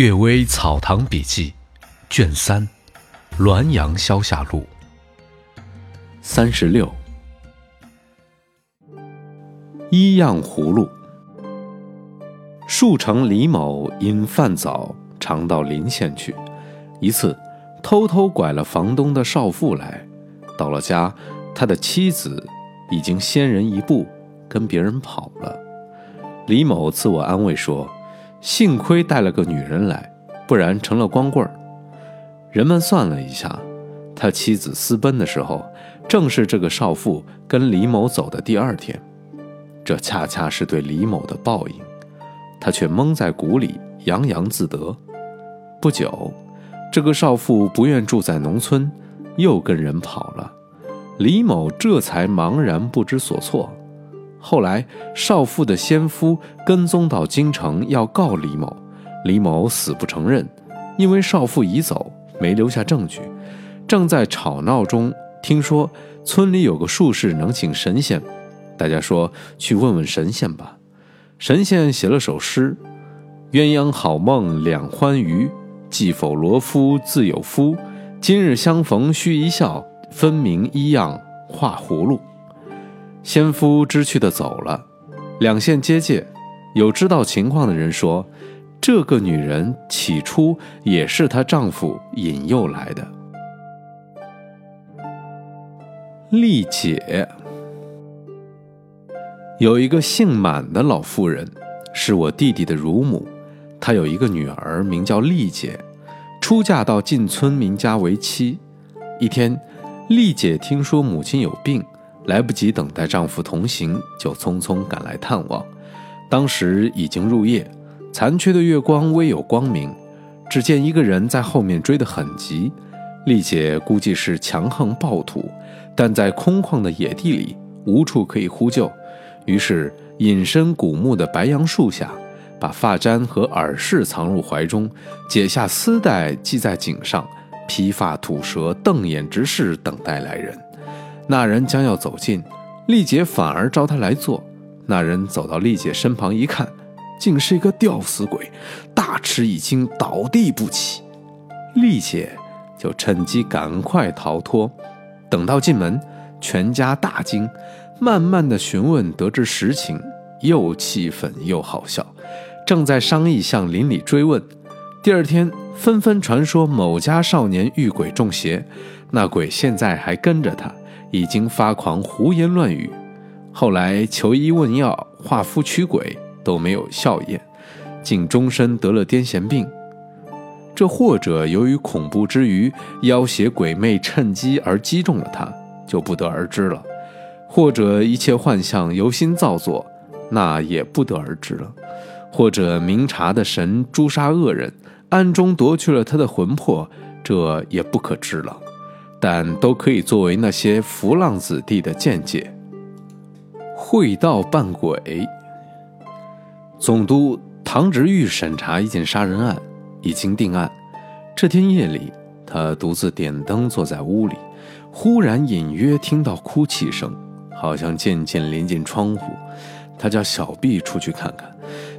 岳微草堂笔记，卷三，《滦阳消夏录》三十六。一样葫芦。戍城李某因饭早，常到临县去。一次，偷偷拐了房东的少妇来。到了家，他的妻子已经先人一步，跟别人跑了。李某自我安慰说。幸亏带了个女人来，不然成了光棍儿。人们算了一下，他妻子私奔的时候，正是这个少妇跟李某走的第二天，这恰恰是对李某的报应。他却蒙在鼓里，洋洋自得。不久，这个少妇不愿住在农村，又跟人跑了。李某这才茫然不知所措。后来，少妇的先夫跟踪到京城，要告李某。李某死不承认，因为少妇已走，没留下证据。正在吵闹中，听说村里有个术士能请神仙，大家说去问问神仙吧。神仙写了首诗：“鸳鸯好梦两欢娱，既否罗夫自有夫。今日相逢须一笑，分明一样画葫芦。”先夫知趣的走了，两县接界，有知道情况的人说，这个女人起初也是她丈夫引诱来的。丽姐有一个姓满的老妇人，是我弟弟的乳母，她有一个女儿名叫丽姐，出嫁到进村民家为妻。一天，丽姐听说母亲有病。来不及等待丈夫同行，就匆匆赶来探望。当时已经入夜，残缺的月光微有光明，只见一个人在后面追得很急。丽姐估计是强横暴徒，但在空旷的野地里无处可以呼救，于是隐身古墓的白杨树下，把发簪和耳饰藏入怀中，解下丝带系在颈上，披发吐舌，瞪眼直视，等待来人。那人将要走近，丽姐反而招他来坐。那人走到丽姐身旁一看，竟是一个吊死鬼，大吃一惊，倒地不起。丽姐就趁机赶快逃脱。等到进门，全家大惊，慢慢的询问，得知实情，又气愤又好笑，正在商议向邻里追问。第二天，纷纷传说某家少年遇鬼中邪，那鬼现在还跟着他。已经发狂，胡言乱语。后来求医问药、画符驱鬼都没有效验，竟终身得了癫痫病。这或者由于恐怖之余，妖邪鬼魅趁机而击中了他，就不得而知了；或者一切幻象由心造作，那也不得而知了；或者明察的神诛杀恶人，暗中夺去了他的魂魄，这也不可知了。但都可以作为那些浮浪子弟的见解。会道扮鬼。总督唐执玉审查一件杀人案，已经定案。这天夜里，他独自点灯坐在屋里，忽然隐约听到哭泣声，好像渐渐临近窗户。他叫小毕出去看看。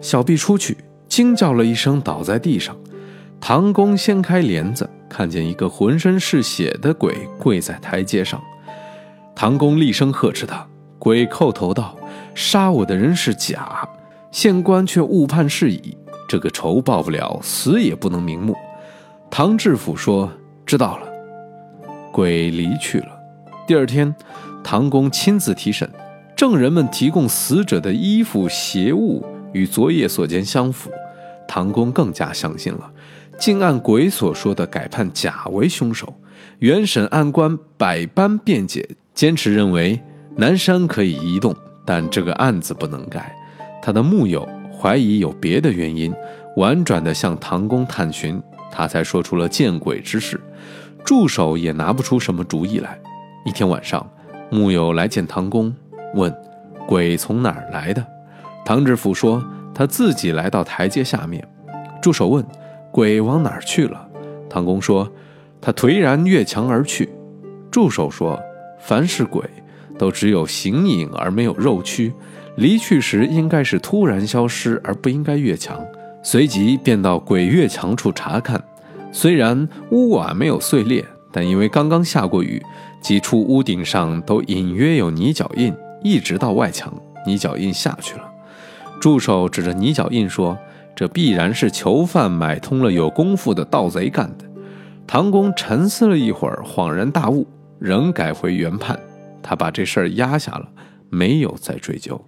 小毕出去，惊叫了一声，倒在地上。唐公掀开帘子。看见一个浑身是血的鬼跪在台阶上，唐公厉声呵斥他。鬼叩头道：“杀我的人是假，县官却误判是乙。这个仇报不了，死也不能瞑目。”唐知府说：“知道了。”鬼离去了。第二天，唐公亲自提审，证人们提供死者的衣服鞋物与昨夜所见相符，唐公更加相信了。竟按鬼所说的改判甲为凶手。原审案官百般辩解，坚持认为南山可以移动，但这个案子不能改。他的木友怀疑有别的原因，婉转地向唐公探寻，他才说出了见鬼之事。助手也拿不出什么主意来。一天晚上，木友来见唐公，问鬼从哪儿来的。唐知府说他自己来到台阶下面。助手问。鬼往哪儿去了？唐公说：“他颓然越墙而去。”助手说：“凡是鬼，都只有形影而没有肉躯，离去时应该是突然消失，而不应该越墙。随即便到鬼月墙处查看。虽然屋瓦没有碎裂，但因为刚刚下过雨，几处屋顶上都隐约有泥脚印，一直到外墙，泥脚印下去了。助手指着泥脚印说：“这必然是囚犯买通了有功夫的盗贼干的。”唐公沉思了一会儿，恍然大悟，仍改回原判。他把这事儿压下了，没有再追究。